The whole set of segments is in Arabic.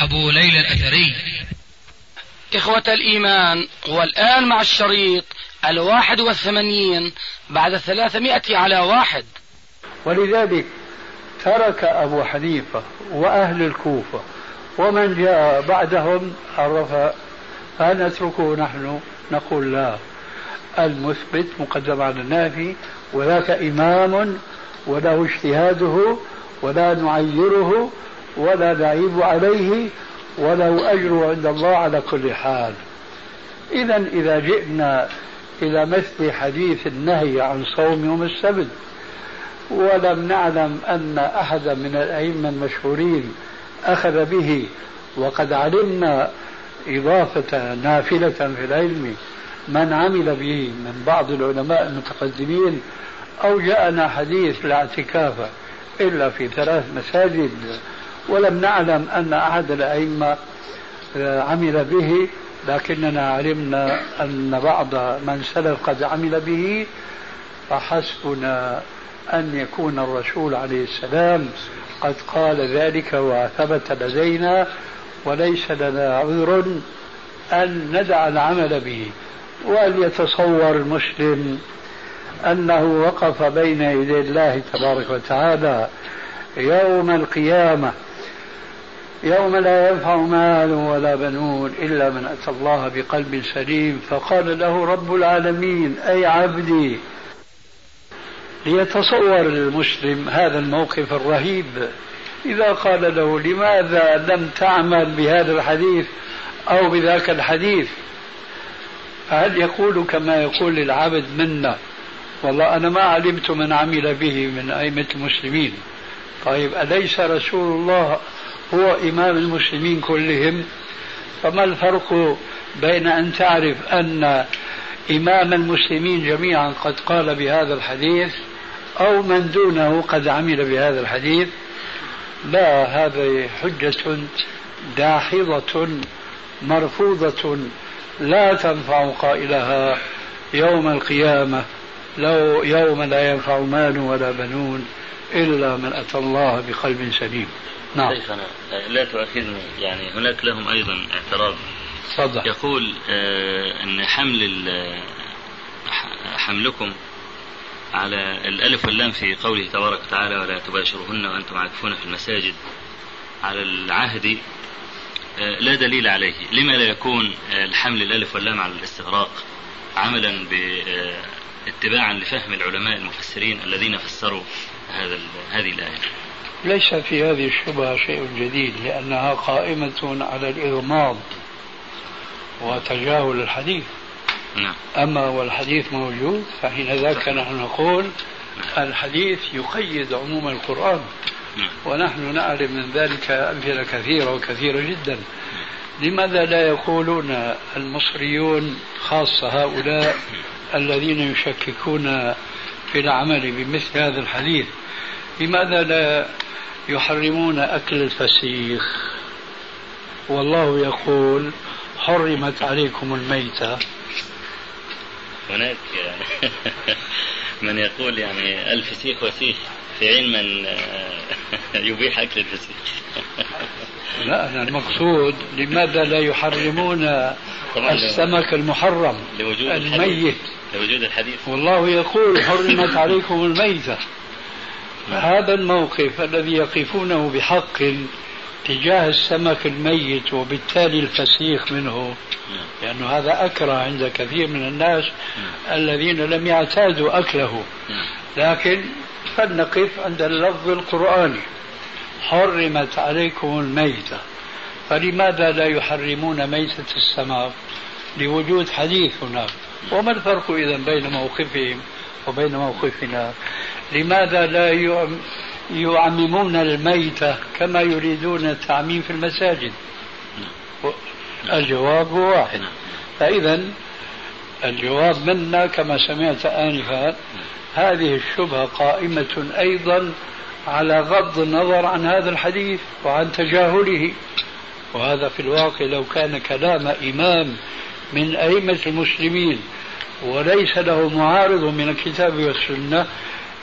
أبو ليلى الأثري. إخوة الإيمان والآن مع الشريط الواحد والثمانين بعد الثلاثمائة على واحد. ولذلك ترك أبو حنيفة وأهل الكوفة ومن جاء بعدهم عرف فنتركه نحن نقول لا. المثبت مقدم على النافي وذاك إمام وله اجتهاده ولا نعيره ولا نعيب عليه وله أجر عند الله على كل حال. إذا إذا جئنا إلى مثل حديث النهي عن صوم يوم السبت ولم نعلم أن أحدا من الأئمة المشهورين أخذ به وقد علمنا إضافة نافلة في العلم من عمل به من بعض العلماء المتقدمين أو جاءنا حديث لا اعتكاف إلا في ثلاث مساجد ولم نعلم أن أحد الأئمة آه، عمل به لكننا علمنا أن بعض من سلف قد عمل به فحسبنا أن يكون الرسول عليه السلام قد قال ذلك وثبت لدينا وليس لنا عذر أن ندع العمل به. وأن يتصور المسلم أنه وقف بين يدي الله تبارك وتعالى يوم القيامة يوم لا ينفع مال ولا بنون إلا من أتى الله بقلب سليم فقال له رب العالمين أي عبدي. ليتصور المسلم هذا الموقف الرهيب. إذا قال له لماذا لم تعمل بهذا الحديث أو بذاك الحديث؟ فهل يقول كما يقول العبد منا والله أنا ما علمت من عمل به من أئمة المسلمين. طيب أليس رسول الله هو إمام المسلمين كلهم فما الفرق بين أن تعرف أن إمام المسلمين جميعا قد قال بهذا الحديث أو من دونه قد عمل بهذا الحديث؟ لا هذه حجة داحضة مرفوضة لا تنفع قائلها يوم القيامة لو يوم لا ينفع مال ولا بنون إلا من أتى الله بقلب سليم. نعم. شيخنا لا تؤاخذني يعني هناك لهم أيضا اعتراض. تفضل. يقول آه أن حمل حملكم على الألف واللام في قوله تبارك وتعالى ولا تباشرهن وأنتم عاكفون في المساجد على العهد آه لا دليل عليه. لما لا يكون الحمل الألف واللام على الاستغراق عملا اتباعا لفهم العلماء المفسرين الذين فسروا هذا هذه الآية. ليس في هذه الشبهة شيء جديد لأنها قائمة على الإغماض وتجاهل الحديث. نعم. أما والحديث موجود فحين ذاك نحن نقول الحديث يقيد عموم القرآن. نعم. ونحن نعلم من ذلك أمثلة كثيرة وكثيرة جدا. لماذا لا يقولون المصريون خاصة هؤلاء الذين يشككون في العمل بمثل هذا الحديث؟ لماذا لا يحرمون أكل الفسيخ؟ والله يقول حرمت عليكم الميتة. هناك من يقول يعني الفسيخ وسيخ في علم من يبيح أكل الفسيخ. لا أنا المقصود لماذا لا يحرمون السمك المحرم؟ الميت. لوجود الحديث. والله يقول حرمت عليكم الميتة. هذا الموقف الذي يقفونه بحق تجاه السمك الميت وبالتالي الفسيخ منه. لأنه هذا أكره عند كثير من الناس الذين لم يعتادوا أكله. لكن فلنقف عند اللفظ القرآني حرمت عليكم الميتة. فلماذا لا يحرمون ميتة السمك لوجود حديث هناك وما الفرق إذا بين موقفهم؟ وبين موقفنا لماذا لا يعممون الميتة كما يريدون التعميم في المساجد؟ الجواب واحد. فإذا الجواب منا كما سمعت آنفا هذه الشبهة قائمة أيضا على غض النظر عن هذا الحديث وعن تجاهله. وهذا في الواقع لو كان كلام إمام من أئمة المسلمين وليس له معارض من الكتاب والسنة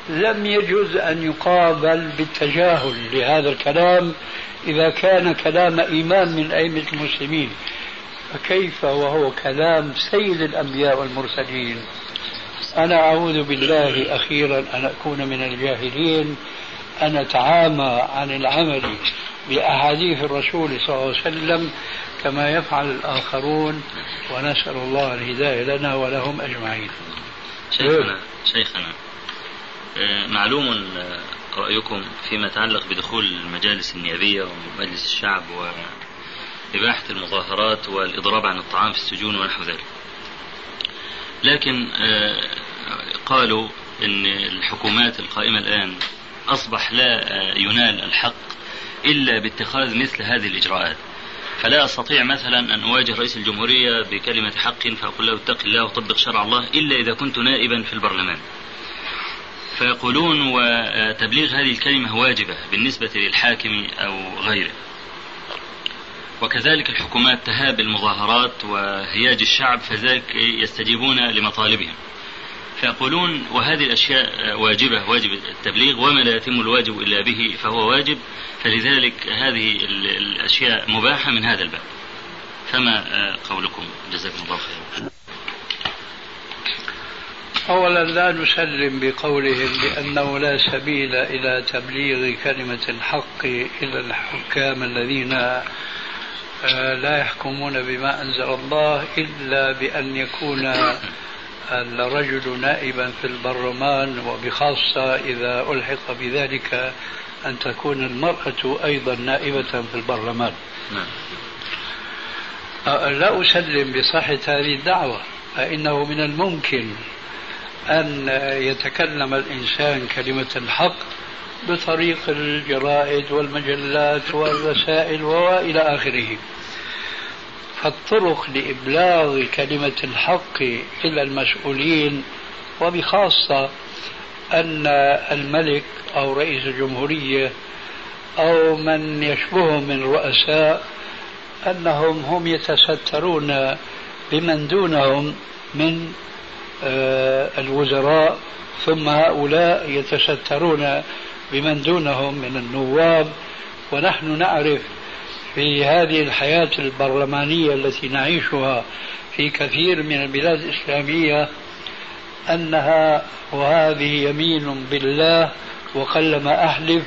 لم يجوز أن يقابل بالتجاهل لهذا الكلام إذا كان كلام إمام من أئمة المسلمين. فكيف وهو كلام سيد الأنبياء والمرسلين؟ أنا أعوذ بالله أخيرا أن أكون من الجاهلين أن أتعامى عن العمل بأحاديث الرسول صلى الله عليه وسلم كما يفعل الآخرون ونسأل الله الهداية لنا ولهم أجمعين. شيخنا شيخنا آه، معلوم آه، رأيكم فيما يتعلق بدخول المجالس النيابية ومجلس الشعب وإباحة المظاهرات والإضراب عن الطعام في السجون ونحو ذلك. لكن آه، قالوا أن الحكومات القائمة الآن أصبح لا ينال الحق إلا باتخاذ مثل هذه الإجراءات. فلا أستطيع مثلا أن أواجه رئيس الجمهورية بكلمة حق فأقول له اتق الله وطبق شرع الله إلا إذا كنت نائبا في البرلمان. فيقولون وتبليغ هذه الكلمة واجبة بالنسبة للحاكم أو غيره. وكذلك الحكومات تهاب المظاهرات وهياج الشعب فذلك يستجيبون لمطالبهم. فيقولون وهذه الأشياء واجبة واجب التبليغ وما لا يتم الواجب إلا به فهو واجب فلذلك هذه الأشياء مباحة من هذا الباب. فما قولكم؟ جزاكم الله خيرا. أولا لا نسلم بقولهم بأنه لا سبيل إلى تبليغ كلمة الحق إلى الحكام الذين آه، لا يحكمون بما أنزل الله إلا بأن يكون الرجل نائبا في البرلمان وبخاصة إذا ألحق بذلك أن تكون المرأة أيضا نائبة في البرلمان نعم. لا أسلم بصحة هذه الدعوة فإنه من الممكن أن يتكلم الإنسان كلمة الحق بطريق الجرائد والمجلات والرسائل وإلى آخره فالطرق لإبلاغ كلمة الحق إلى المسؤولين وبخاصة أن الملك أو رئيس الجمهورية أو من يشبههم من رؤساء أنهم هم يتسترون بمن دونهم من آه، الوزراء ثم هؤلاء يتسترون بمن دونهم من النواب ونحن نعرف في هذه الحياة البرلمانية التي نعيشها في كثير من البلاد الإسلامية أنها وهذه يمين بالله وقلما أحلف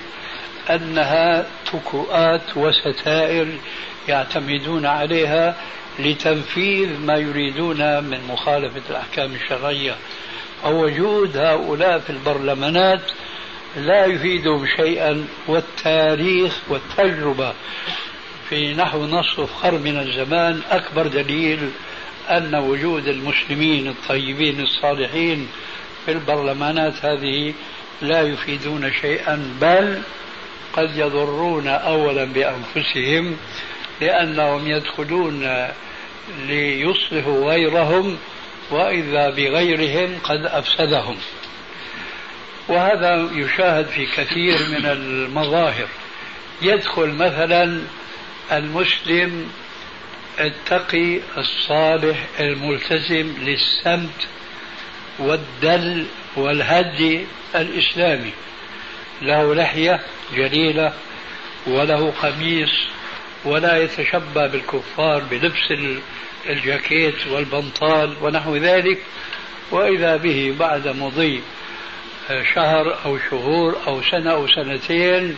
أنها تكؤات وستائر يعتمدون عليها لتنفيذ ما يريدون من مخالفة الأحكام الشرعية. ووجود هؤلاء في البرلمانات لا يفيدهم شيئا والتاريخ والتجربة في نحو نصف قرن من الزمان أكبر دليل أن وجود المسلمين الطيبين الصالحين في البرلمانات هذه لا يفيدون شيئا بل قد يضرون أولا بأنفسهم لأنهم يدخلون ليصلحوا غيرهم وإذا بغيرهم قد أفسدهم. وهذا يشاهد في كثير من المظاهر. يدخل مثلا المسلم التقي الصالح الملتزم للسمت والدل والهدي الإسلامي. له لحية جليلة وله قميص ولا يتشبه بالكفار بلبس الجاكيت والبنطال ونحو ذلك. وإذا به بعد مضي شهر أو شهور أو سنة أو سنتين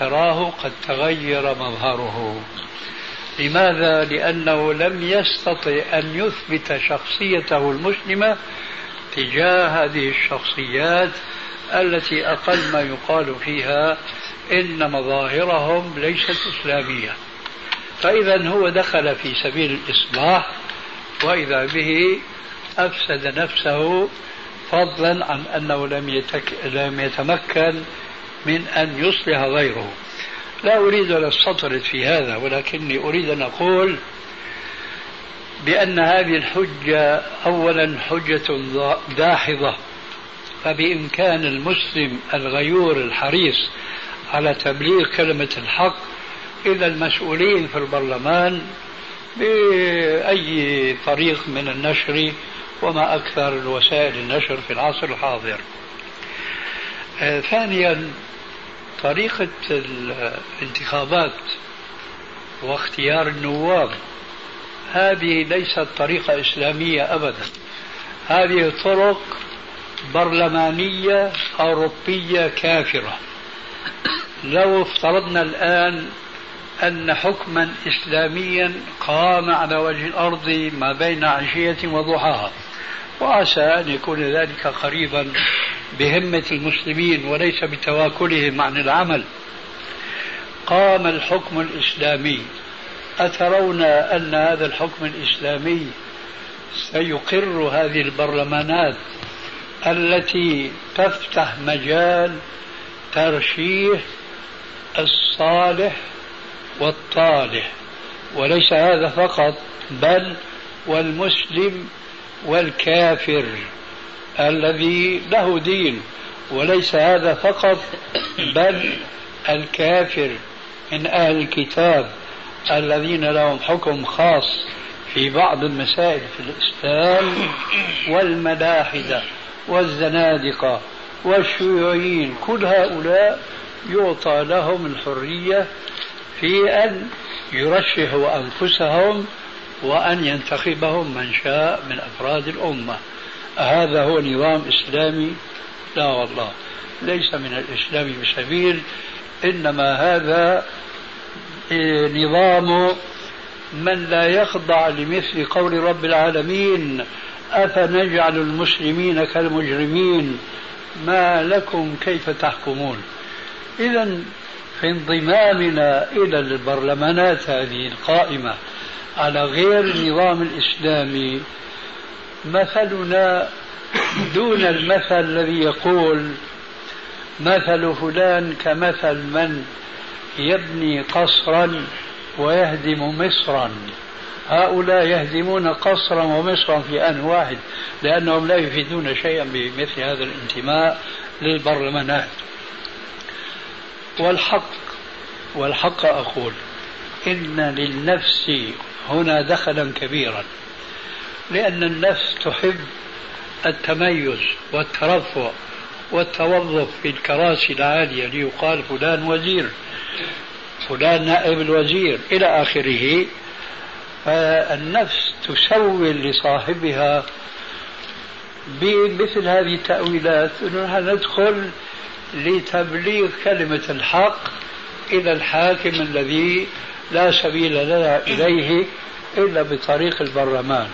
تراه قد تغير مظهره لماذا؟ لأنه لم يستطع أن يثبت شخصيته المسلمة تجاه هذه الشخصيات التي أقل ما يقال فيها إن مظاهرهم ليست إسلامية فإذا هو دخل في سبيل الإصلاح وإذا به أفسد نفسه فضلا عن أنه لم, يتك... لم يتمكن من أن يصلح غيره. لا أريد أن أستطرد في هذا ولكني أريد أن أقول بأن هذه الحجة أولا حجة داحضة. فبإمكان المسلم الغيور الحريص على تبليغ كلمة الحق إلى المسؤولين في البرلمان بأي طريق من النشر وما أكثر الوسائل النشر في العصر الحاضر. آه، ثانيا طريقة الانتخابات واختيار النواب هذه ليست طريقة إسلامية أبدا. هذه طرق برلمانية أوروبية كافرة. لو افترضنا الآن أن حكما إسلاميا قام على وجه الأرض ما بين عشية وضحاها وعسى أن يكون ذلك قريبا بهمة المسلمين وليس بتواكلهم عن العمل. قام الحكم الإسلامي. أترون أن هذا الحكم الإسلامي سيقر هذه البرلمانات التي تفتح مجال ترشيح الصالح والطالح. وليس هذا فقط بل والمسلم والكافر الذي له دين وليس هذا فقط بل الكافر من أهل الكتاب الذين لهم حكم خاص في بعض المسائل في الإسلام والملاحدة والزنادقة والشيوعيين. كل هؤلاء يعطى لهم الحرية في أن يرشحوا أنفسهم وأن ينتخبهم من شاء من أفراد الأمة. هذا هو نظام إسلامي. لا والله ليس من الإسلام بسبيل إنما هذا نظام من لا يخضع لمثل قول رب العالمين أفنجعل المسلمين كالمجرمين؟ ما لكم كيف تحكمون؟ إذا في انضمامنا إلى البرلمانات هذه القائمة على غير النظام الإسلامي مثلنا دون المثل الذي يقول مثل فلان كمثل من يبني قصرا ويهدم مصرا. هؤلاء يهدمون قصرا ومصرا في آن واحد لأنهم لا يفيدون شيئا بمثل هذا الانتماء للبرلمانات. والحق والحق أقول إن للنفس هنا دخلا كبيرا لأن النفس تحب التميز والترفع والتوظف في الكراسي العالية ليقال فلان وزير فلان نائب الوزير إلى آخره. فالنفس تسول لصاحبها بمثل هذه التأويلات أنه ندخل لتبليغ كلمة الحق إلى الحاكم الذي لا سبيل لنا إليه إلا بطريق البرلمان.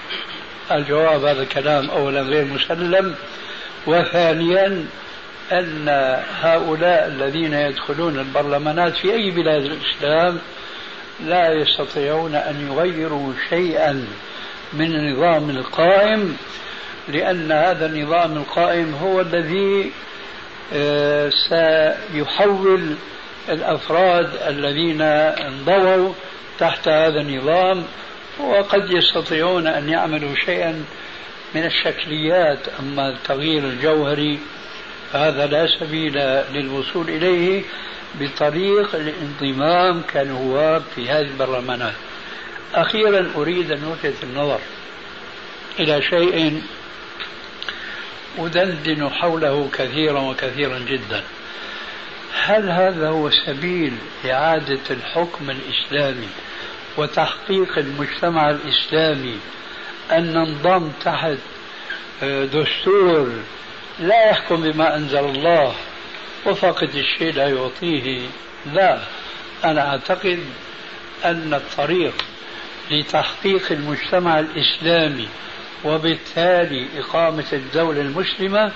الجواب هذا كلام أولا غير مسلم. وثانيا أن هؤلاء الذين يدخلون البرلمانات في أي بلاد الإسلام لا يستطيعون أن يغيروا شيئا من النظام القائم لأن هذا النظام القائم هو الذي آه، سيحول الأفراد الذين انضووا تحت هذا النظام وقد يستطيعون أن يعملوا شيئا من الشكليات أما التغيير الجوهري هذا لا سبيل للوصول إليه بطريق الانضمام كنواب في هذه البرلمانات. أخيرا أريد أن ألفت النظر إلى شيء أدندن حوله كثيرا وكثيرا جدا. هل هذا هو سبيل إعادة الحكم الإسلامي وتحقيق المجتمع الإسلامي أن ننضم تحت آه، دستور لا يحكم بما أنزل الله وفقد الشيء لا يعطيه؟ لا. أنا أعتقد أن الطريق لتحقيق المجتمع الإسلامي وبالتالي إقامة الدولة المسلمة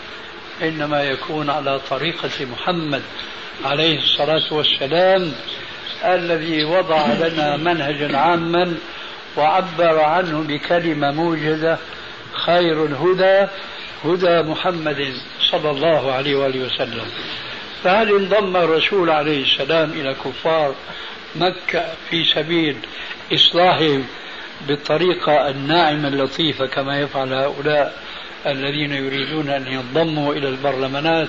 إنما يكون على طريقة محمد عليه الصلاة والسلام الذي وضع لنا منهجا عاما وعبر عنه بكلمة موجزة خير الهدى هدى محمد صلى الله عليه وآله وسلم. فهل انضم الرسول عليه السلام إلى كفار مكة في سبيل إصلاحهم بالطريقة الناعمة اللطيفة كما يفعل هؤلاء الذين يريدون أن ينضموا إلى البرلمانات؟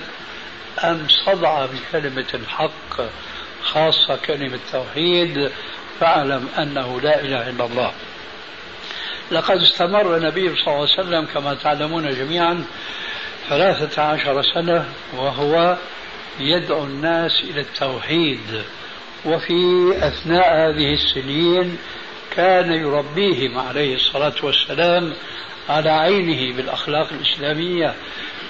أم صدع بكلمة الحق خاصة كلمة التوحيد فاعلم أنه لا إله إلا الله. لقد استمر النبي صلى الله عليه وسلم كما تعلمون جميعا ثلاثة عشر سنة وهو يدعو الناس إلى التوحيد. وفي أثناء هذه السنين كان يربيهم عليه الصلاة والسلام على عينه بالأخلاق الإسلامية.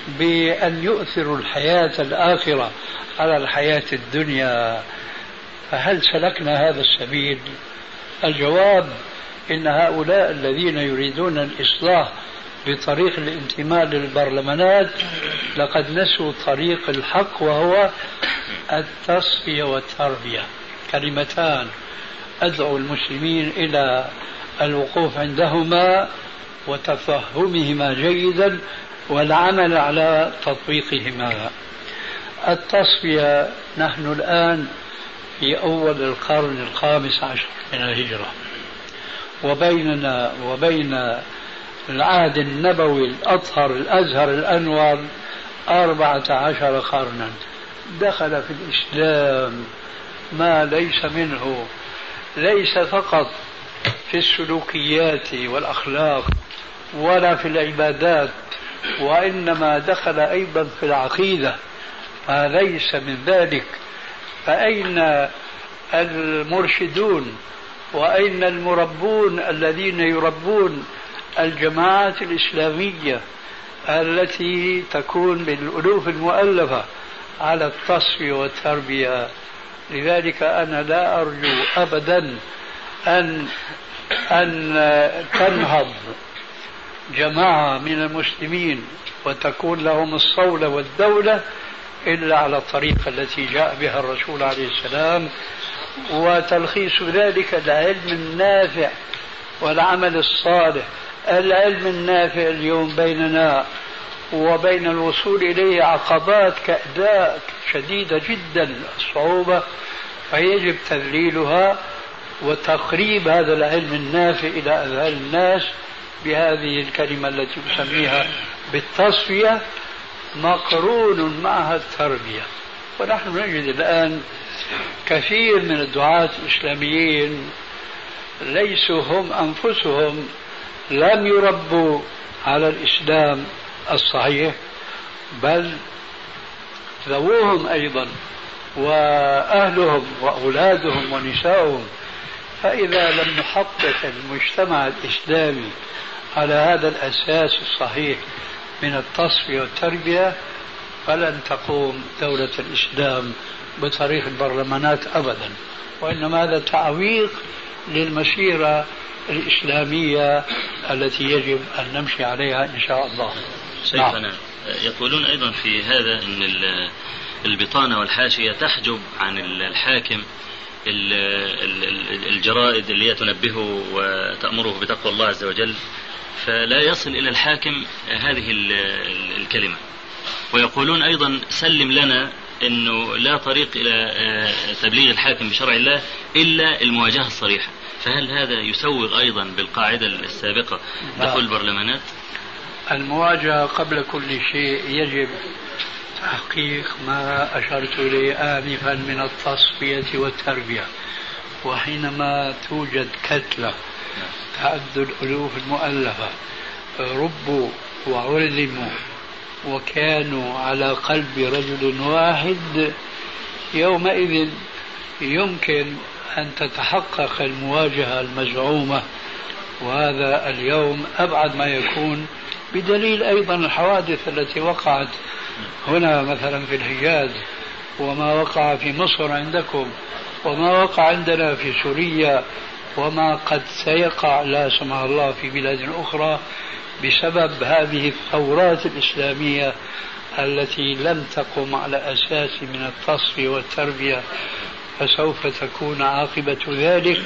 بأن يؤثروا الحياة الآخرة على الحياة الدنيا. فهل سلكنا هذا السبيل؟ الجواب إن هؤلاء الذين يريدون الإصلاح بطريق الانتماء للبرلمانات لقد نسوا طريق الحق وهو التصفية والتربية. كلمتان. أدعو المسلمين إلى الوقوف عندهما وتفهمهما جيدا والعمل على تطبيقهما. التصفية نحن الآن في أول القرن الخامس عشر من الهجرة. وبيننا وبين العهد النبوي الأطهر الأزهر الأنور أربعة عشر قرنا. دخل في الإسلام ما ليس منه ليس فقط في السلوكيات والأخلاق ولا في العبادات وإنما دخل أيضا في العقيدة. ما ليس من ذلك. فأين المرشدون وأين المربون الذين يربون الجماعات الإسلامية التي تكون بالألوف المؤلفة على التصفية والتربية؟ لذلك أنا لا أرجو أبدا أن أن تنهض. جماعة من المسلمين وتكون لهم الصولة والدولة إلا على الطريقة التي جاء بها الرسول عليه السلام. وتلخيص ذلك العلم النافع والعمل الصالح. العلم النافع اليوم بيننا وبين الوصول إليه عقبات كأداء شديدة جدا. الصعوبة فيجب تذليلها وتقريب هذا العلم النافع إلى أذهان الناس بهذه الكلمة التي أسميها بالتصفية مقرون معها التربية. ونحن نجد الآن كثير من الدعاة الإسلاميين ليسوا هم أنفسهم لم يربوا على الإسلام الصحيح بل ذووهم أيضا وأهلهم وأولادهم ونساؤهم. فإذا لم نحقق المجتمع الإسلامي على هذا الأساس الصحيح من التصفية والتربية فلن تقوم دولة الإسلام بطريق البرلمانات أبدا وإنما هذا تعويق للمسيرة الإسلامية التي يجب أن نمشي عليها إن شاء الله شيخنا نعم. يقولون أيضا في هذا أن البطانة والحاشية تحجب عن الحاكم الجرائد اللي هي تنبهه وتأمره بتقوى الله عز وجل فلا يصل إلى الحاكم هذه الكلمة. ويقولون أيضا سلم لنا أنه لا طريق إلى آه، تبليغ الحاكم بشرع الله إلا المواجهة الصريحة. فهل هذا يسوغ أيضا بالقاعدة السابقة دخول البرلمانات؟ المواجهة قبل كل شيء يجب تحقيق ما أشرت إليه آنفا من التصفية والتربية. وحينما توجد كتلة تعد الألوف المؤلفة ربوا وعلموا وكانوا على قلب رجل واحد يومئذ يمكن أن تتحقق المواجهة المزعومة. وهذا اليوم أبعد ما يكون بدليل أيضا الحوادث التي وقعت هنا مثلا في الحجاز وما وقع في مصر عندكم. وما وقع عندنا في سوريا وما قد سيقع لا سمح الله في بلاد أخرى بسبب هذه الثورات الإسلامية التي لم تقم على أساس من التصفية والتربية. فسوف تكون عاقبة ذلك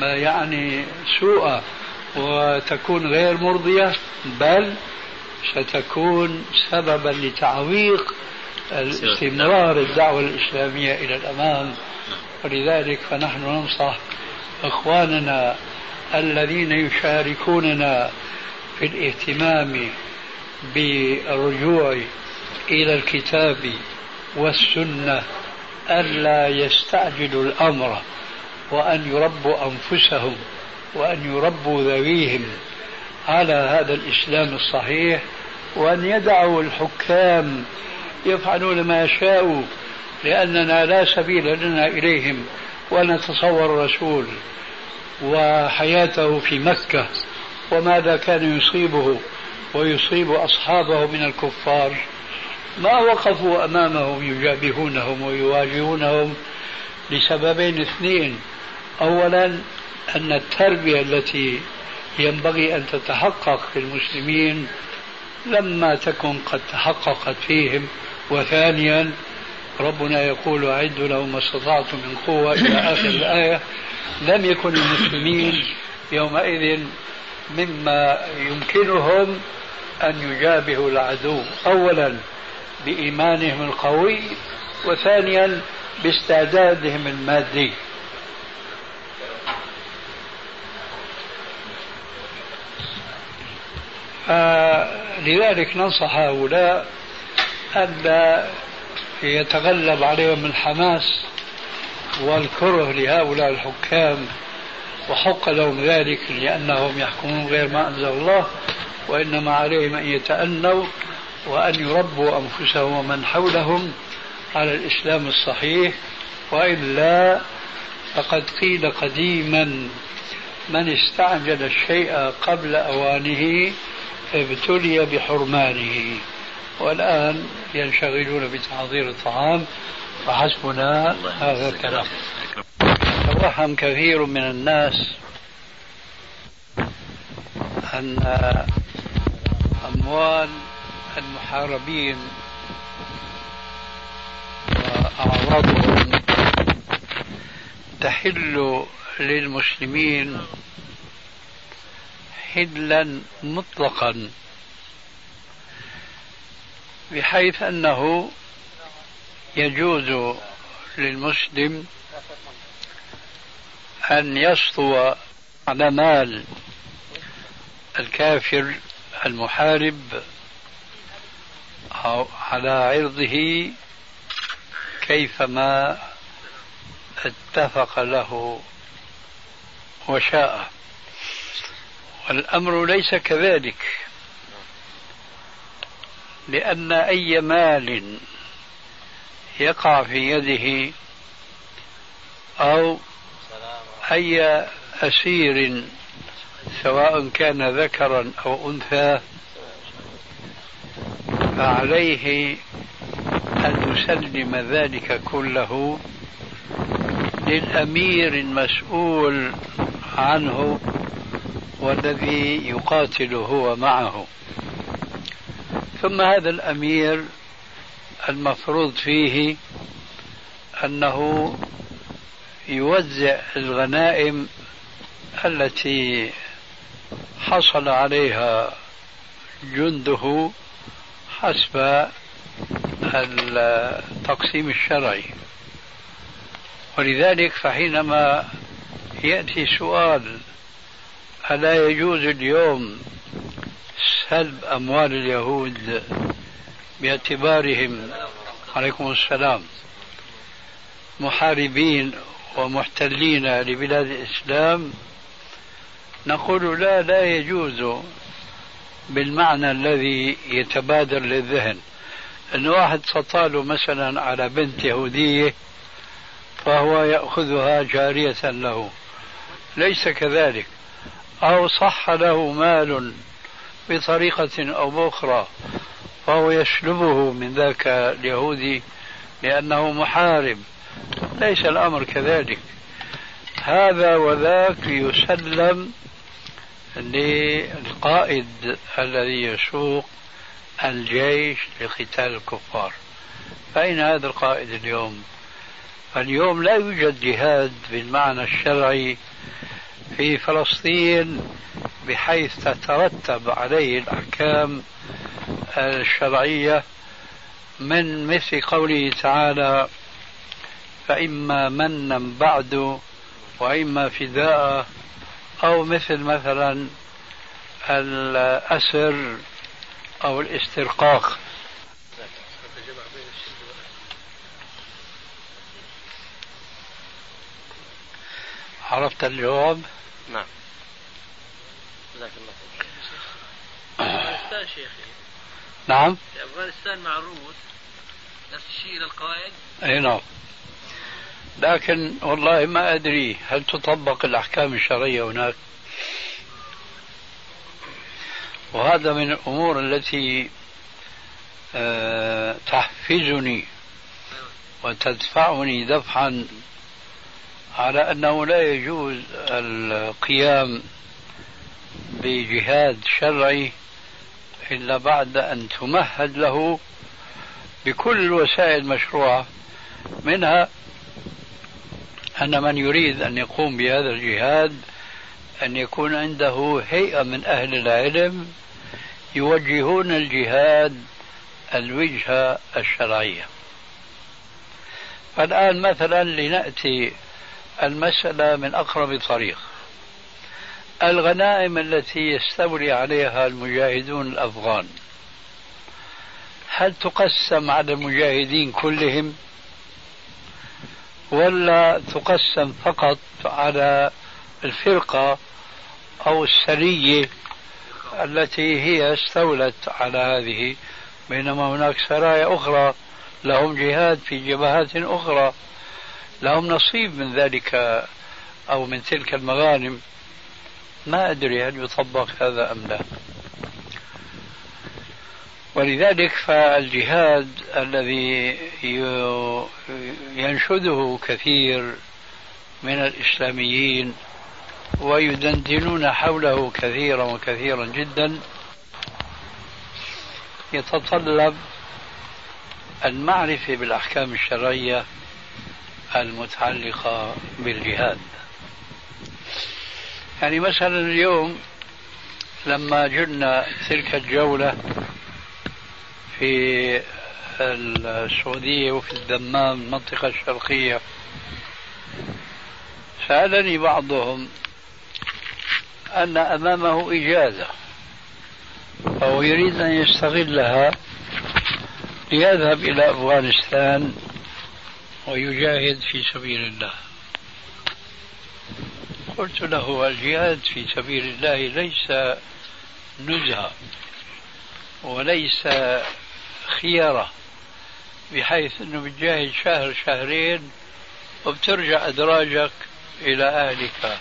ما يعني سوءا وتكون غير مرضية بل ستكون سببا لتعويق استمرار الدعوة الإسلامية إلى الأمام. ولذلك فنحن ننصح إخواننا الذين يشاركوننا في الاهتمام بالرجوع إلى الكتاب والسنة ألا يستعجلوا الأمر وأن يربوا أنفسهم وأن يربوا ذويهم على هذا الإسلام الصحيح وأن يدعوا الحكام يفعلون ما يشاءوا لأننا لا سبيل لنا إليهم ونتصور الرسول وحياته في مكة وماذا كان يصيبه ويصيب أصحابه من الكفار. ما وقفوا أمامهم يجابهونهم ويواجهونهم لسببين اثنين. أولا أن التربية التي ينبغي أن تتحقق في المسلمين لما تكن قد تحققت فيهم وثانيا ربنا يقول أعدوا لهم ما استطعتم من قوة إلى آخر الآية. لم يكن المسلمين يومئذ مما يمكنهم أن يجابهوا العدو. أولا بإيمانهم القوي وثانيا باستعدادهم المادي. لذلك ننصح هؤلاء ألا يتغلب عليهم الحماس والكره لهؤلاء الحكام وحق لهم ذلك لأنهم يحكمون غير ما أنزل الله وإنما عليهم أن يتأنوا وأن يربوا أنفسهم ومن حولهم على الإسلام الصحيح. وإلا فقد قيل قديما من استعجل الشيء قبل أوانه ابتلي بحرمانه. والآن ينشغلون بتحضير الطعام وحسبنا هذا الكلام. توهم كثير من الناس أن أموال المحاربين وأعراضهم تحل للمسلمين حلا مطلقا. بحيث أنه يجوز للمسلم أن يسطو على مال الكافر المحارب أو على عرضه كيفما اتفق له وشاء. والأمر ليس كذلك. لأن أي مال يقع في يده أو أي أسير سواء كان ذكرا أو أنثى فعليه أن يسلم ذلك كله للأمير المسؤول عنه والذي يقاتل هو معه. ثم هذا الأمير المفروض فيه أنه يوزع الغنائم التي حصل عليها جنده حسب التقسيم الشرعي. ولذلك فحينما يأتي سؤال ألا يجوز اليوم سلب أموال اليهود باعتبارهم عليكم السلام محاربين ومحتلين لبلاد الإسلام. نقول لا لا يجوز بالمعنى الذي يتبادر للذهن. أن واحد سطاله مثلا على بنت يهودية فهو يأخذها جارية له. ليس كذلك. أو صح له مال بطريقة أو بأخرى فهو يسلبه من ذاك اليهودي لأنه محارب. ليس الأمر كذلك. هذا وذاك يسلم للقائد الذي يسوق الجيش لقتال الكفار. فأين هذا القائد اليوم؟ اليوم لا يوجد جهاد بالمعنى الشرعي في فلسطين بحيث تترتب عليه الأحكام الشرعية من مثل قوله تعالى فإما منا بعد وإما فداء أو مثل مثلا الأسر أو الاسترقاق عرفت الجواب؟ نعم. جزاك الله خير. أفغانستان شيخي. نعم. في أفغانستان مع الروس نفس الشيء للقائد أي نعم. لكن والله ما أدري هل تطبق الأحكام الشرعية هناك. وهذا من الأمور التي آه، تحفزني وتدفعني دفعا على أنه لا يجوز القيام بجهاد شرعي إلا بعد أن تمهد له بكل الوسائل المشروعه منها أن من يريد أن يقوم بهذا الجهاد أن يكون عنده هيئة من أهل العلم يوجهون الجهاد الوجهه الشرعية. فالآن مثلا لنأتي المسألة من أقرب طريق. الغنائم التي يستولي عليها المجاهدون الأفغان هل تقسم على المجاهدين كلهم؟ ولا تقسم فقط على الفرقة أو السرية التي هي استولت على هذه بينما هناك سرايا أخرى لهم جهاد في جبهات أخرى. لهم نصيب من ذلك أو من تلك المغانم. ما أدري هل يطبق هذا أم لا. ولذلك فالجهاد الذي ينشده كثير من الإسلاميين ويدندنون حوله كثيرا وكثيرا جدا يتطلب المعرفة بالأحكام الشرعية المتعلقة بالجهاد. يعني مثلا اليوم لما جرنا تلك الجولة في السعودية وفي الدمام المنطقة الشرقية سألني بعضهم أن أمامه إجازة فهو يريد أن يستغلها ليذهب إلى أفغانستان ويجاهد في سبيل الله. قلت له الجهاد في سبيل الله ليس نزهة وليس خيارة بحيث إنه بتجاهد شهر شهرين وبترجع إدراجك إلى أهلك.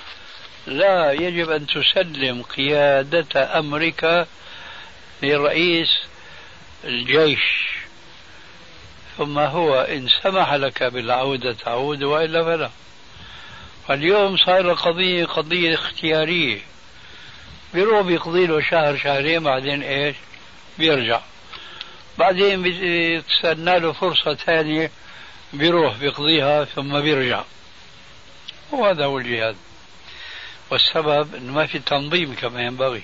لا يجب أن تسلم قيادة امرك لرئيس الجيش. ثم هو إن سمح لك بالعودة تعود وإلا فلا. فاليوم صار قضية قضية اختيارية. بيروح بيقضي له شهر شهرين بعدين إيش؟ بيرجع. بعدين بتستنى له فرصة ثانية بيروح بيقضيها ثم بيرجع. وهذا هو الجهاد. والسبب انه ما في تنظيم كما ينبغي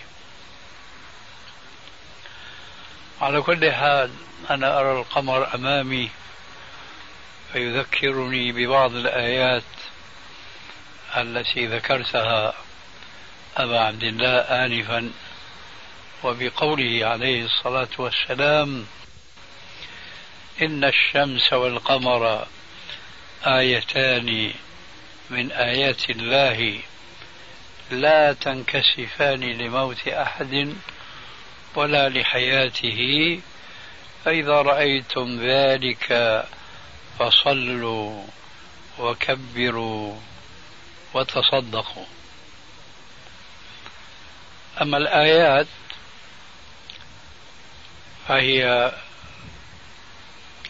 على كل حال أنا أرى القمر أمامي فيذكرني ببعض الآيات التي ذكرتها أبا عبد الله آنفا وبقوله عليه الصلاة والسلام إن الشمس والقمر آيتان من آيات الله لا تنكسفان لموت أحد ولا لحياته فإذا رأيتم ذلك فصلوا وكبروا وتصدقوا. أما الآيات فهي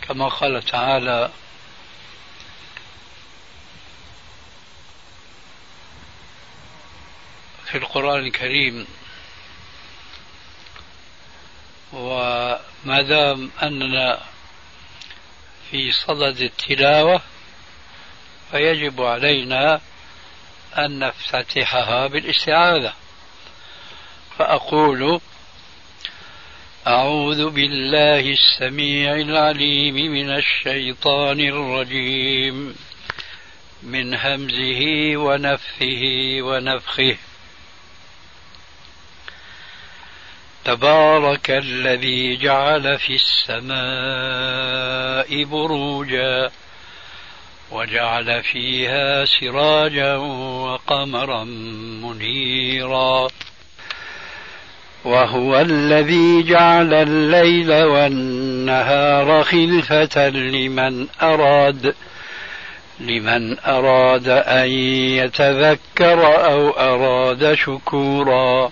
كما قال تعالى في القرآن الكريم وما دام أننا في صدد التلاوة فيجب علينا أن نفتتحها بالاستعاذة. فأقول أعوذ بالله السميع العليم من الشيطان الرجيم من همزه ونفثه ونفخه. تبارك الذي جعل في السماء بروجا وجعل فيها سراجا وقمرا منيرا. وهو الذي جعل الليل والنهار خلفة لمن أراد لمن أراد أن يتذكر أو أراد شكورا.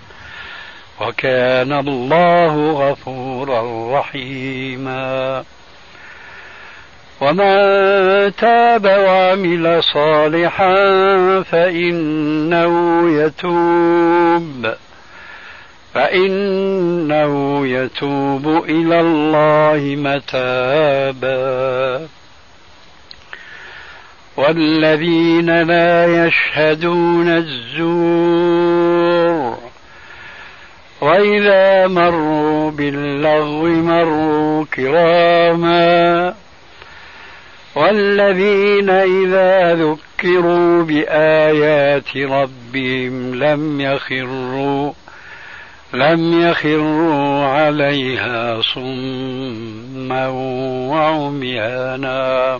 وكان الله غفورا رحيما. ومن تاب وعمل صالحا فإنه يتوب. فإنه يتوب إلى الله متابا. والذين لا يشهدون الزور وإذا مروا باللغو مروا كراما والذين إذا ذكروا بآيات ربهم لم يخروا لم يخروا عليها صما وعميانا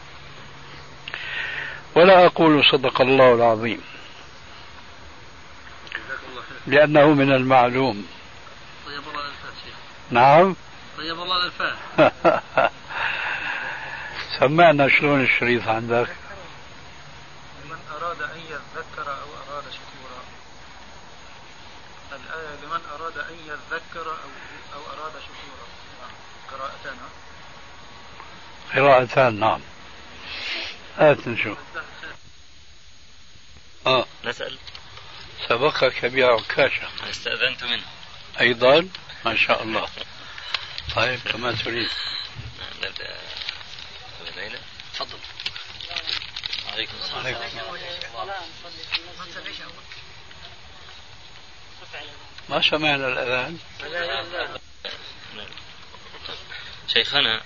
ولا أقول صدق الله العظيم. لأنه من المعلوم. طيب الله نعم. طيب الله الألفاظ سمعنا شلون الشريط عندك؟ لمن أراد أن يذكر أو أراد شكورا. الآية لمن أراد أن يذكر أو أو أراد شكورا. قراءتان قراءتان نعم. هات نشوف نسأل. سبقك بعكاشة استأذنت منه. أيضا؟ ما شاء الله. طيب كما تريد. نبدأ ليلى تفضل. عليكم السلام. عليكم. ما سمعنا الأذان شيخنا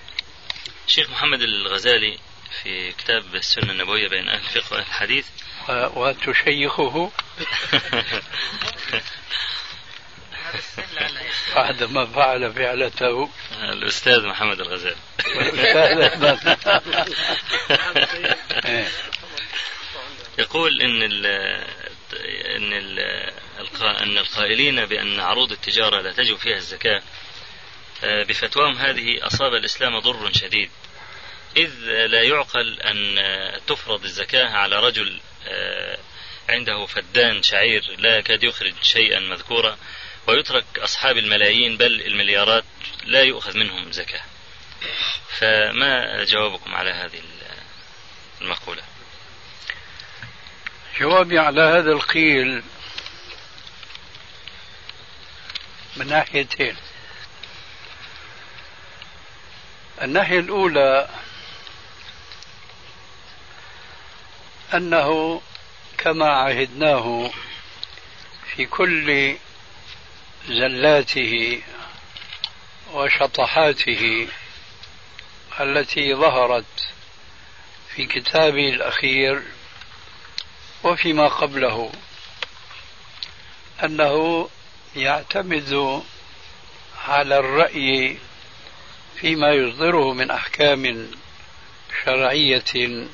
الشيخ محمد الغزالي في كتاب السنة النبوية بين أهل الفقه وأهل الحديث. وتشيخه بعدما فعل فعلته. الأستاذ محمد الغزالي. إيه. يقول إن ال إن ال إن القائلين بأن عروض التجارة لا تجب فيها الزكاة آه، بفتواهم هذه أصاب الإسلام ضر شديد. إذ لا يعقل آه، تفرض الزكاة على رجل آه، عنده فدان شعير لا يكاد يخرج شيئا مذكورا ويترك أصحاب الملايين بل المليارات لا يؤخذ منهم زكاة. فما جوابكم على هذه المقولة؟ جوابي على هذا القيل من ناحيتين. الناحية الأولى أنه كما عهدناه في كل زلاته وشطحاته التي ظهرت في كتابه الأخير وفيما قبله أنه يعتمد على الرأي فيما يصدره من أحكام شرعية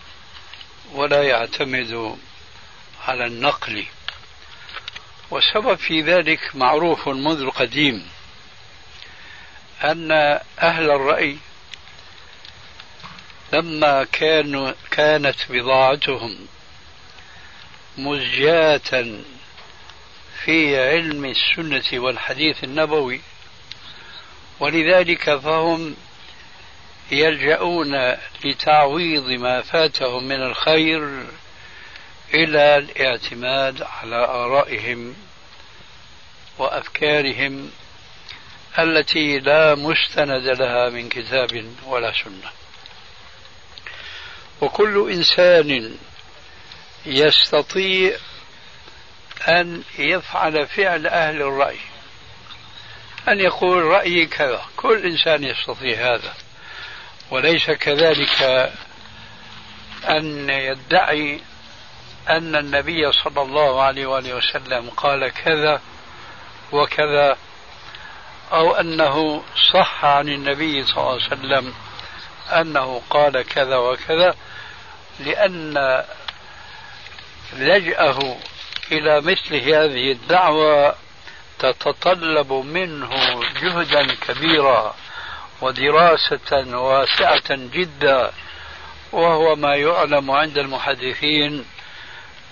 ولا يعتمد على النقل. والسبب في ذلك معروف منذ القديم أن أهل الرأي لما كانوا كانت بضاعتهم مزجاة في علم السنة والحديث النبوي ولذلك فهم يلجؤون لتعويض ما فاتهم من الخير إلى الاعتماد على آرائهم وأفكارهم التي لا مستند لها من كتاب ولا سنة. وكل إنسان يستطيع أن يفعل فعل أهل الرأي أن يقول رأيي كذا. كل إنسان يستطيع هذا. وليس كذلك أن يدعي أن النبي صلى الله عليه وآله وسلم قال كذا وكذا أو أنه صح عن النبي صلى الله عليه وسلم أنه قال كذا وكذا لأن لجأه إلى مثل هذه الدعوة تتطلب منه جهدا كبيرا. ودراسة واسعة جدا وهو ما يعلم عند المحدثين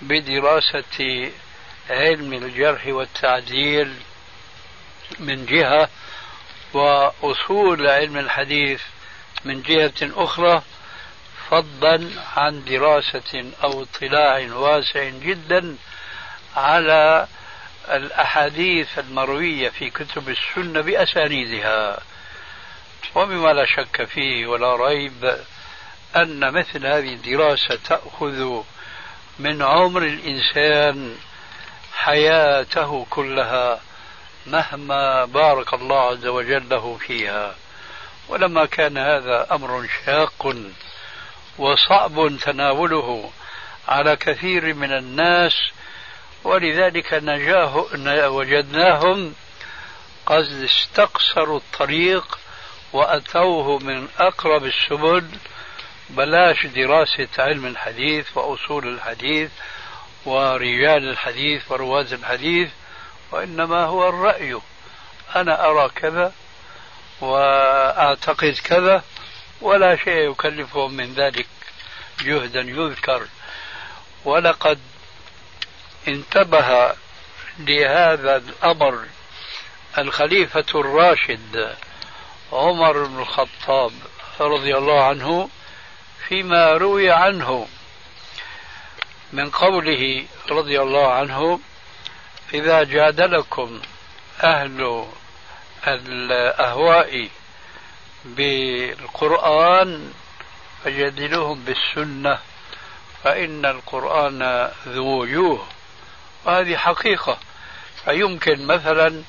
بدراسة علم الجرح والتعديل من جهة وأصول علم الحديث من جهة أخرى فضلا عن دراسة أو اطلاع واسع جدا على الأحاديث المروية في كتب السنة بأسانيدها. ومما لا شك فيه ولا ريب أن مثل هذه الدراسة تأخذ من عمر الإنسان حياته كلها مهما بارك الله عز وجل له فيها. ولما كان هذا أمر شاق وصعب تناوله على كثير من الناس ولذلك نجاه وجدناهم قد استقصروا الطريق وأتوه من أقرب السبل بلاش دراسة علم الحديث وأصول الحديث ورجال الحديث ورواد الحديث وإنما هو الرأي. أنا أرى كذا وأعتقد كذا ولا شيء يكلفهم من ذلك جهدا يذكر. ولقد انتبه لهذا الأمر الخليفة الراشد عمر بن الخطاب رضي الله عنه فيما روي عنه من قوله رضي الله عنه إذا جادلكم أهل الأهواء بالقرآن فجادلوهم بالسنة فإن القرآن ذو وجوه. وهذه حقيقة. فيمكن مثلا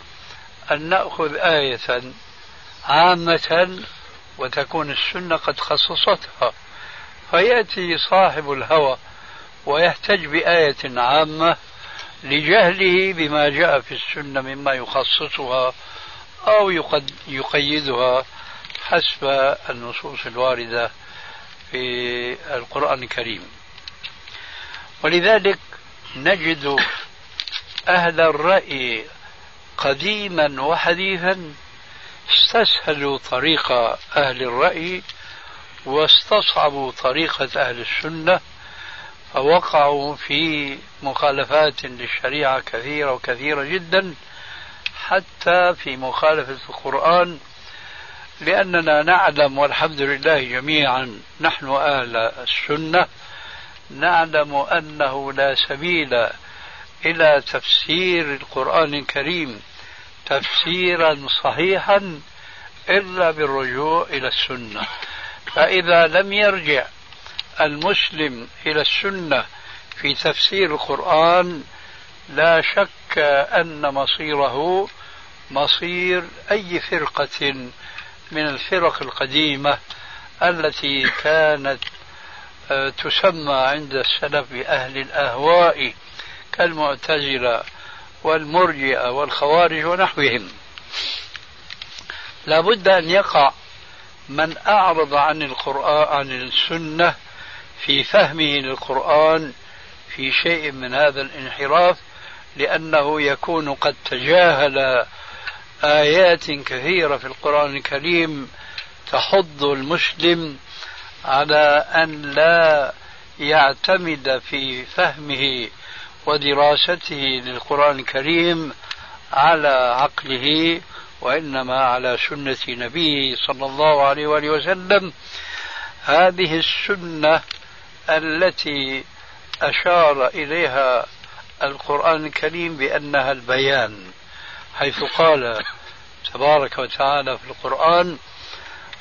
أن نأخذ آية عامة وتكون السنة قد خصصتها. فيأتي صاحب الهوى ويحتج بآية عامة لجهله بما جاء في السنة مما يخصصها أو يقيدها حسب النصوص الواردة في القرآن الكريم. ولذلك نجد أهل الرأي قديما وحديثا استسهلوا طريق أهل الرأي واستصعبوا طريقة أهل السنة فوقعوا في مخالفات للشريعة كثيرة وكثيرة جدا حتى في مخالفة القرآن لأننا نعلم والحمد لله جميعا نحن أهل السنة نعلم أنه لا سبيل إلى تفسير القرآن الكريم تفسيرا صحيحا إلا بالرجوع إلى السنة. فإذا لم يرجع المسلم إلى السنة في تفسير القرآن لا شك أن مصيره مصير أي فرقة من الفرق القديمة التي كانت آه، تسمى عند السلف بأهل الأهواء كالمعتزلة والمرجئة والخوارج ونحوهم. لا بد أن يقع من أعرض عن القرآن عن السنة في فهمه للقرآن في شيء من هذا الانحراف لأنه يكون قد تجاهل آيات كثيرة في القرآن الكريم تحض المسلم على أن لا يعتمد في فهمه ودراسته للقرآن الكريم على عقله وإنما على سنة نبيه صلى الله عليه وآله وسلم. هذه السنة التي أشار إليها القرآن الكريم بأنها البيان حيث قال تبارك وتعالى في القرآن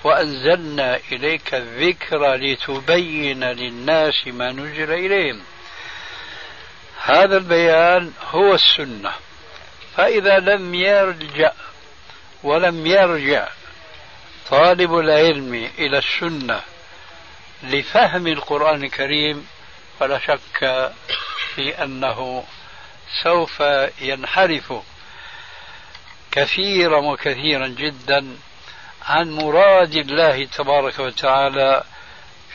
وأنزلنا إليك الذكر لتبين للناس ما نزل إليهم. هذا البيان هو السنة. فإذا لم يرجع ولم يرجع طالب العلم إلى السنة لفهم القرآن الكريم فلا شك في أنه سوف ينحرف كثيرا وكثيرا جدا عن مراد الله تبارك وتعالى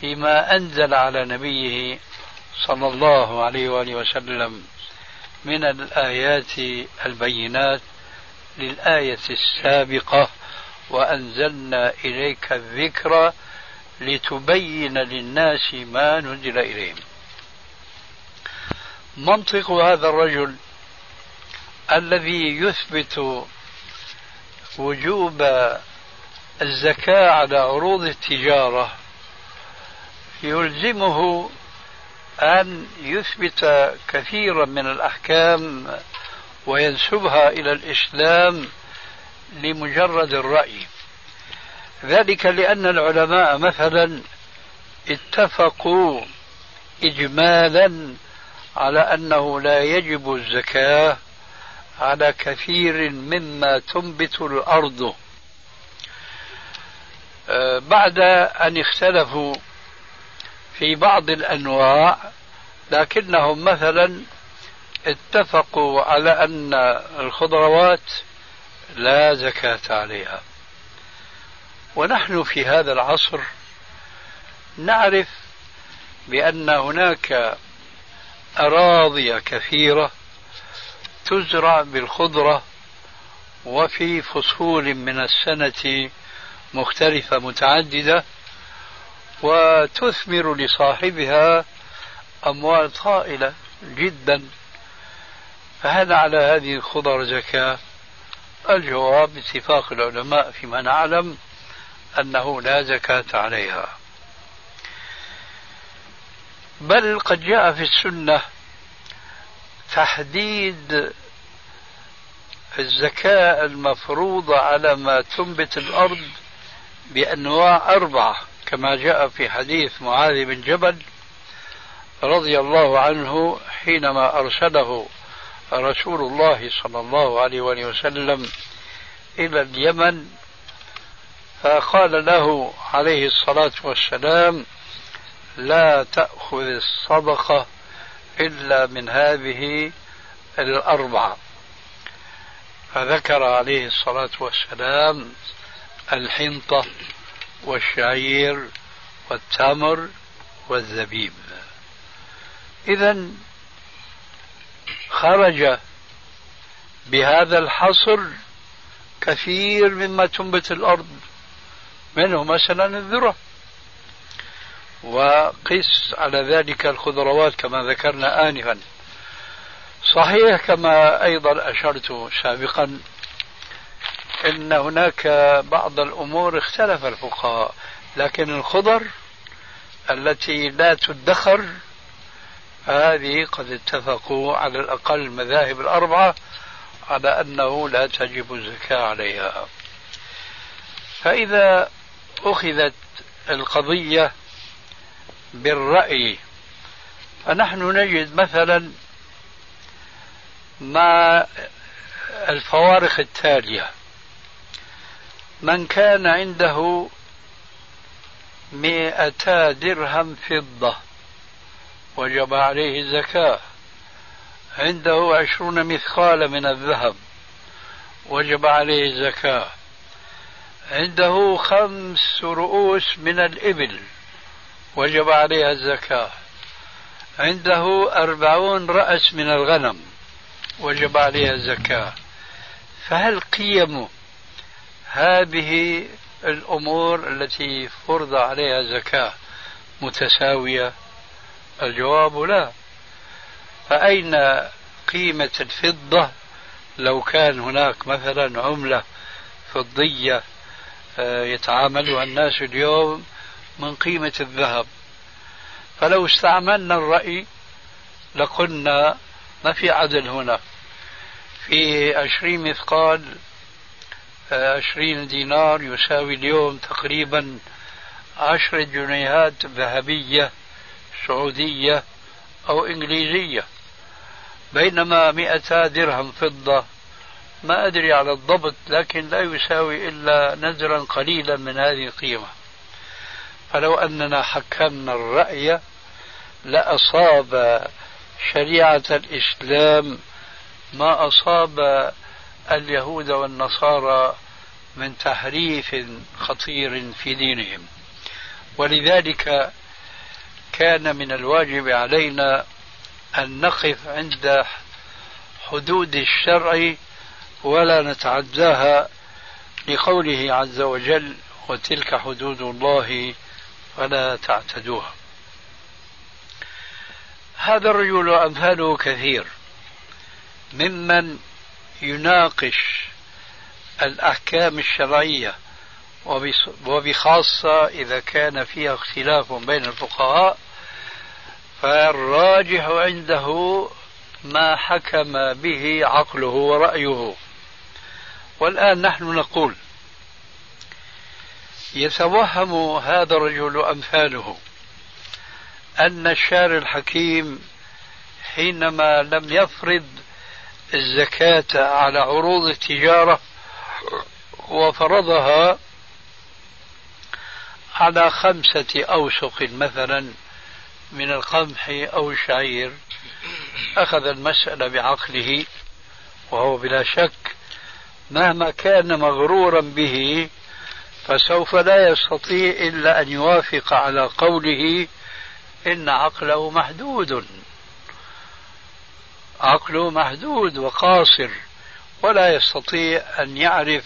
فيما أنزل على نبيه صلى الله عليه وآله وسلم من الآيات البينات للآية السابقة وأنزلنا إليك الذكر لتبين للناس ما نزل إليهم. منطق هذا الرجل الذي يثبت وجوب الزكاة على عروض التجارة يلزمه أن يثبت كثيرا من الأحكام وينسبها إلى الإسلام لمجرد الرأي. ذلك لأن العلماء مثلا اتفقوا إجمالا على أنه لا يجب الزكاة على كثير مما تنبت الأرض. آه، بعد أن اختلفوا في بعض الأنواع لكنهم مثلا اتفقوا على أن الخضروات لا زكاة عليها. ونحن في هذا العصر نعرف بأن هناك أراضي كثيرة تزرع بالخضرة وفي فصول من السنة مختلفة متعددة وتثمر لصاحبها أموال طائلة جدا. فهل على هذه الخضر زكاة؟ الجواب باتفاق العلماء فيما نعلم أنه لا زكاة عليها. بل قد جاء في السنة تحديد الزكاة المفروضة على ما تنبت الأرض بأنواع أربعة. كما جاء في حديث معاذ بن جبل رضي الله عنه حينما أرسله رسول الله صلى الله عليه وسلم إلى اليمن فقال له عليه الصلاة والسلام لا تأخذ الصدقة إلا من هذه الأربعة. فذكر عليه الصلاة والسلام الحنطة والشعير والتمر والزبيب إذا خرج بهذا الحصر كثير مما تنبت الأرض منه مثلا الذرة. وقس على ذلك الخضروات كما ذكرنا آنفا. صحيح كما أيضا أشرت سابقا أن هناك بعض الأمور اختلف الفقهاء لكن الخضر التي لا تدخر هذه قد اتفقوا على الأقل المذاهب الأربعة على أنه لا تجب الزكاة عليها. فإذا أخذت القضية بالرأي فنحن نجد مثلا مع الفوارق التالية. من كان عنده مئتا درهم فضة وجب عليه الزكاة عنده عشرون مثقال من الذهب وجب عليه الزكاة عنده خمس رؤوس من الإبل وجب عليها الزكاة. عنده أربعون رأس من الغنم وجب عليها الزكاة. فهل قيم هذه الأمور التي فرض عليها زكاة متساوية؟ الجواب لا. فأين قيمة الفضة لو كان هناك مثلا عملة فضية آه، يتعاملها الناس اليوم من قيمة الذهب؟ فلو استعملنا الرأي لقلنا ما في عدل هنا. في عشرين مثقال آه، عشرين دينار يساوي اليوم تقريبا عشرة جنيهات ذهبية سعودية أو إنجليزية. بينما مئتا درهم فضة. ما أدري على الضبط لكن لا يساوي إلا نزرا قليلا من هذه القيمة. فلو أننا حكمنا الرأي لأصاب شريعة الإسلام ما أصاب اليهود والنصارى من تحريف خطير في دينهم. ولذلك كان من الواجب علينا أن نقف عند حدود الشرع ولا نتعداها لقوله عز وجل وتلك حدود الله فلا تعتدوها هذا الرجل أمثاله كثير. ممن يناقش الأحكام الشرعية وبخاصة إذا كان فيها اختلاف بين الفقهاء فالراجح عنده ما حكم به عقله ورأيه. والآن نحن نقول يتوهم هذا الرجل أمثاله أن الشارع الحكيم حينما لم يفرض الزكاة على عروض التجارة وفرضها على خمسة أوسق مثلا من القمح أو الشعير. أخذ المسألة بعقله وهو بلا شك مهما كان مغرورا به فسوف لا يستطيع إلا أن يوافق على قوله إن عقله محدود. عقله محدود وقاصر ولا يستطيع أن يعرف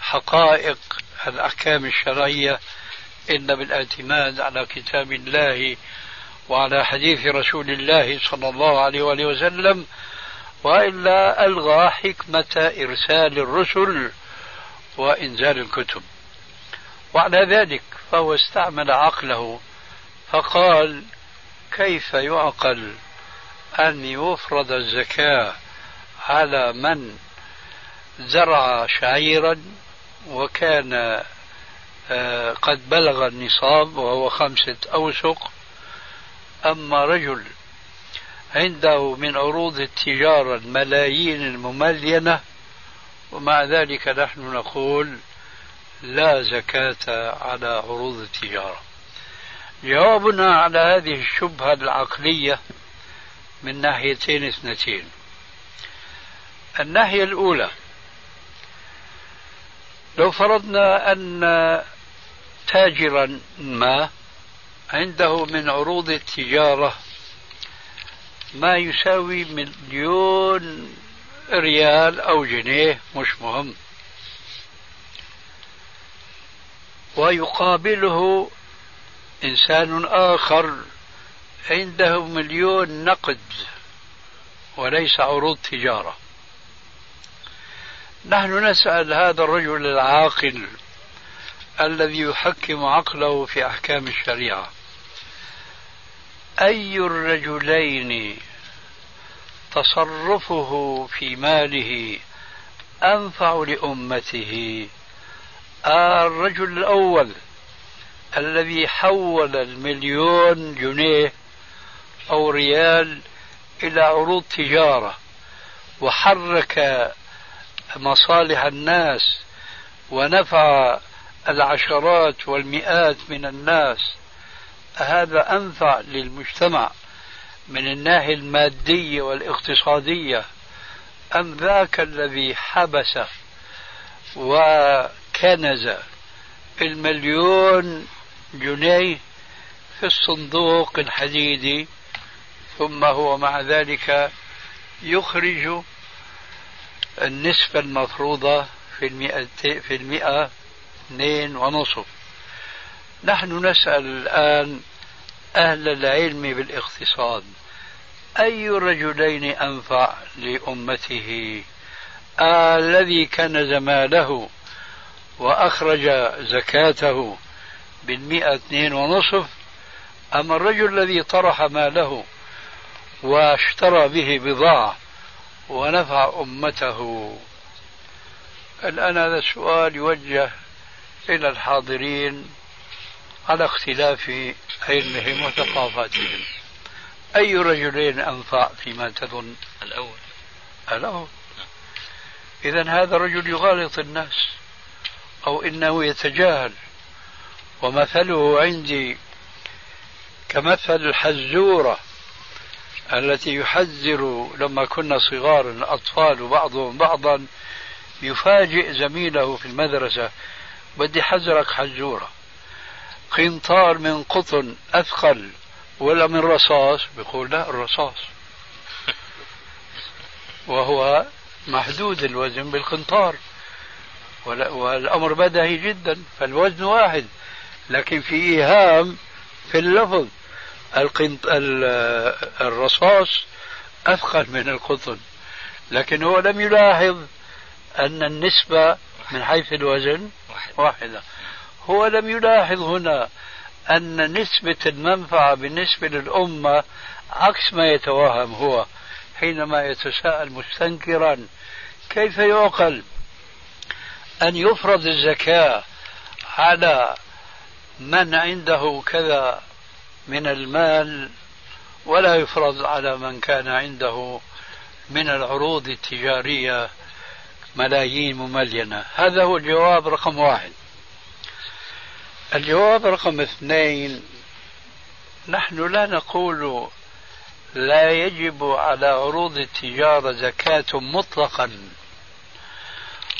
حقائق الأحكام الشرعية إلا بالإعتماد على كتاب الله وعلى حديث رسول الله صلى الله عليه وآله وسلم وإلا ألغى حكمة إرسال الرسل وإنزال الكتب. وعلى ذلك فهو استعمل عقله فقال كيف يعقل أن يفرض الزكاة على من زرع شعيرا وكان آه، قد بلغ النصاب وهو خمسة أوسق. أما رجل عنده من عروض التجارة الملايين المملينة ومع ذلك نحن نقول لا زكاة على عروض التجارة. جوابنا على هذه الشبهة العقلية من ناحيتين اثنتين. الناحية الأولى لو فرضنا أن تاجرا ما عنده من عروض التجارة ما يساوي مليون ريال أو جنيه مش مهم. ويقابله إنسان آخر عنده مليون نقد وليس عروض تجارة. نحن نسأل هذا الرجل العاقل الذي يحكم عقله في أحكام الشريعة أي الرجلين تصرفه في ماله أنفع لأمته؟ الرجل الأول الذي حول المليون جنيه أو ريال إلى عروض تجارة وحرك مصالح الناس ونفع العشرات والمئات من الناس. هذا أنفع للمجتمع من الناحية المادية والاقتصادية. أم ذاك الذي حبس وكنز المليون جنيه في الصندوق الحديدي ثم هو مع ذلك يخرج النسبة المفروضة في المئة في المئة اثنين ونصف. نحن نسأل الآن أهل العلم بالاقتصاد أي الرجلين أنفع لأمته؟ الذي كنز ماله وأخرج زكاته بالمئة اثنين ونصف أما الرجل الذي طرح ماله واشترى به بضاعة ونفع أمته. الآن هذا السؤال يوجه إلى الحاضرين على اختلاف علمهم وثقافاتهم. أي رجلين أنفع فيما تظن؟ الأول. الأول. إذا هذا الرجل يغالط الناس أو إنه يتجاهل. ومثله عندي كمثل الحزورة. التي يحذر لما كنا صغارا الأطفال بعضهم بعضا يفاجئ زميله في المدرسة بدي حذرك حزورة قنطار من قطن أثقل ولا من رصاص؟ بيقول لا الرصاص. وهو محدود الوزن بالقنطار والأمر بدهي جدا فالوزن واحد لكن في إيهام في اللفظ. القنط... الرصاص أثقل من القطن لكن هو لم يلاحظ أن النسبة من حيث الوزن واحدة. هو لم يلاحظ هنا أن نسبة المنفعة بالنسبة للأمة عكس ما يتوهم هو حينما يتساءل مستنكرا كيف يعقل أن يفرض الزكاة على من عنده كذا من المال ولا يفرض على من كان عنده من العروض التجارية ملايين مملينة. هذا هو الجواب رقم واحد. الجواب رقم اثنين نحن لا نقول لا يجب على عروض التجارة زكاة مطلقا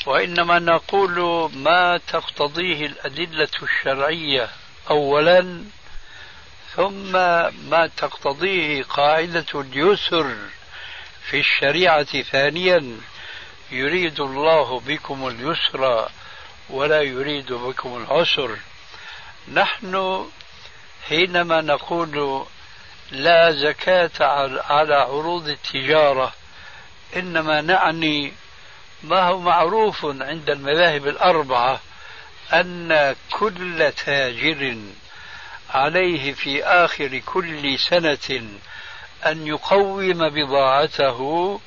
وإنما نقول ما تقتضيه الأدلة الشرعية أولا ثم ما تقتضيه قاعدة اليسر في الشريعة ثانيا يريد الله بكم اليسر ولا يريد بكم العسر. نحن حينما نقول لا زكاة على عروض التجارة إنما نعني ما هو معروف عند المذاهب الأربعة أن كل تاجر عليه في آخر كل سنة أن يقوم بضاعته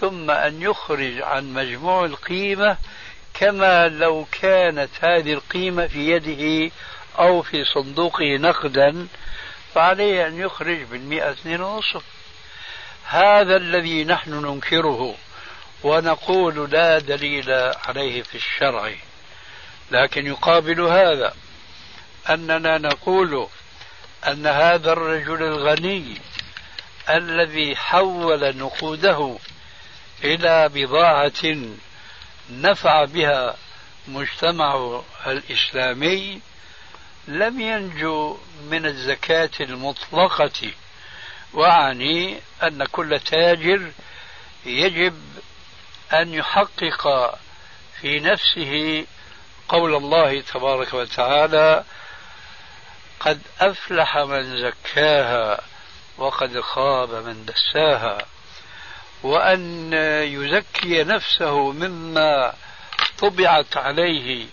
ثم أن يخرج عن مجموع القيمة كما لو كانت هذه القيمة في يده أو في صندوقه نقدا فعليه أن يخرج بالمئة اثنين ونصف. هذا الذي نحن ننكره ونقول لا دليل عليه في الشرع لكن يقابل هذا. أننا نقول أن هذا الرجل الغني الذي حول نقوده إلى بضاعة نفع بها مجتمعه الإسلامي لم ينجو من الزكاة المطلقة وأعني أن كل تاجر يجب أن يحقق في نفسه قول الله تبارك وتعالى قد أفلح من زكاها وقد خاب من دساها وأن يزكي نفسه مما طبعت عليه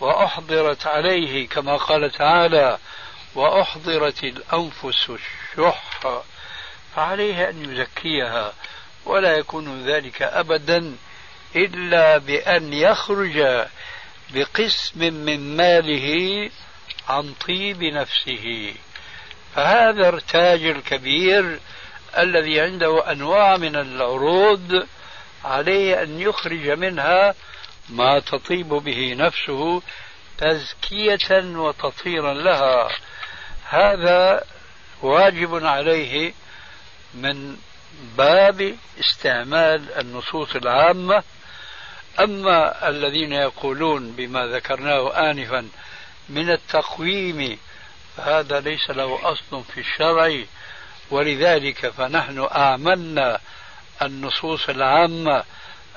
وأحضرت عليه كما قال تعالى وأحضرت الأنفس الشح فعليه أن يزكيها ولا يكون ذلك أبدا إلا بأن يخرج بقسم من ماله عن طيب نفسه. فهذا التاجر الكبير الذي عنده أنواع من العروض عليه أن يخرج منها ما تطيب به نفسه تزكية وتطهيرا لها. هذا واجب عليه من باب استعمال النصوص العامة. أما الذين يقولون بما ذكرناه آنفا من التقويم. فهذا ليس له أصل في الشرع ولذلك فنحن أعملنا النصوص العامة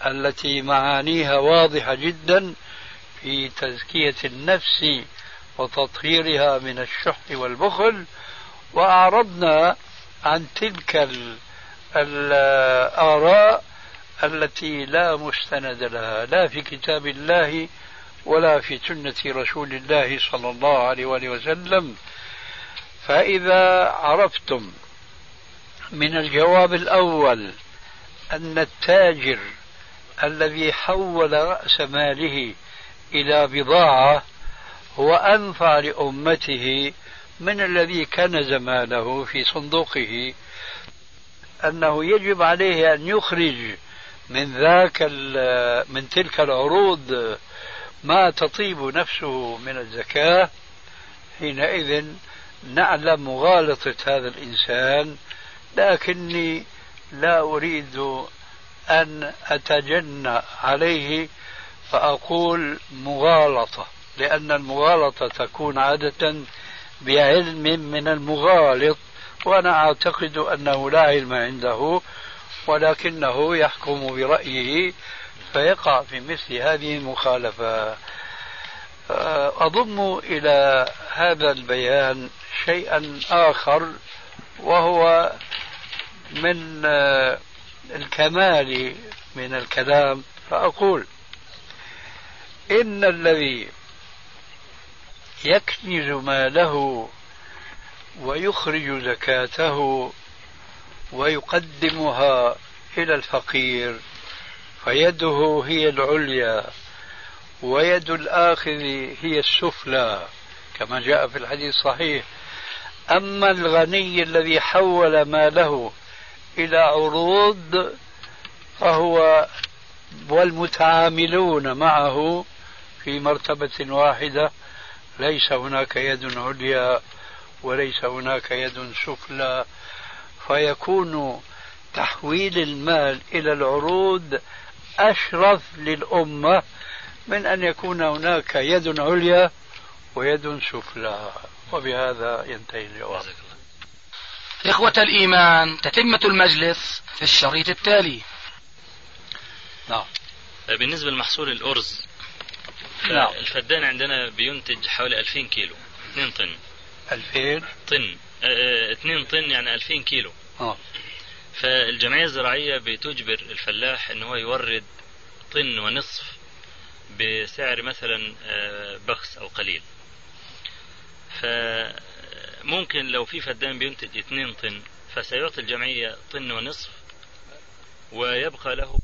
التي معانيها واضحة جدا في تزكية النفس وتطهيرها من الشح والبخل. وأعرضنا عن تلك الآراء التي لا مستند لها لا في كتاب الله ولا في سنة رسول الله صلى الله عليه وآله وسلم. فإذا عرفتم من الجواب الأول أن التاجر الذي حول رأس ماله إلى بضاعة هو أنفع لأمته من الذي كنز ماله في صندوقه. أنه يجب عليه أن يخرج من ذاك من تلك العروض ما تطيب نفسه من الزكاة حينئذ نعلم مغالطة هذا الإنسان لكني لا أريد أن أتجنى عليه فأقول مغالطة لأن المغالطة تكون عادة بعلم من المغالط وأنا أعتقد أنه لا علم عنده ولكنه يحكم برأيه فيقع في مثل هذه المخالفة. أضم إلى هذا البيان شيئا آخر وهو من الكمال من الكلام. فأقول إن الذي يكنز ماله ويخرج زكاته ويقدمها إلى الفقير فيده هي العليا ويد الآخذ هي السفلى كما جاء في الحديث الصحيح. أما الغني الذي حول ماله إلى عروض فهو والمتعاملون معه في مرتبة واحدة ليس هناك يد عليا وليس هناك يد سفلى. فيكون تحويل المال إلى العروض أشرف للأمة من أن يكون هناك يد عليا ويد سفلى. وبهذا ينتهي الجواب إخوة الإيمان تتمة المجلس في الشريط التالي. نعم. بالنسبة لمحصول الأرز نعم. الفدان عندنا بينتج حوالي 2000 كيلو. 2 طن. 2000 طن. 2 طن يعني 2000 كيلو. آه فالجمعية الزراعية بتجبر الفلاح إن هو يورد طن ونصف بسعر مثلا آه، بخس أو قليل. فممكن لو في فدان بينتج 2 طن فسيعطي الجمعية طن ونصف ويبقى له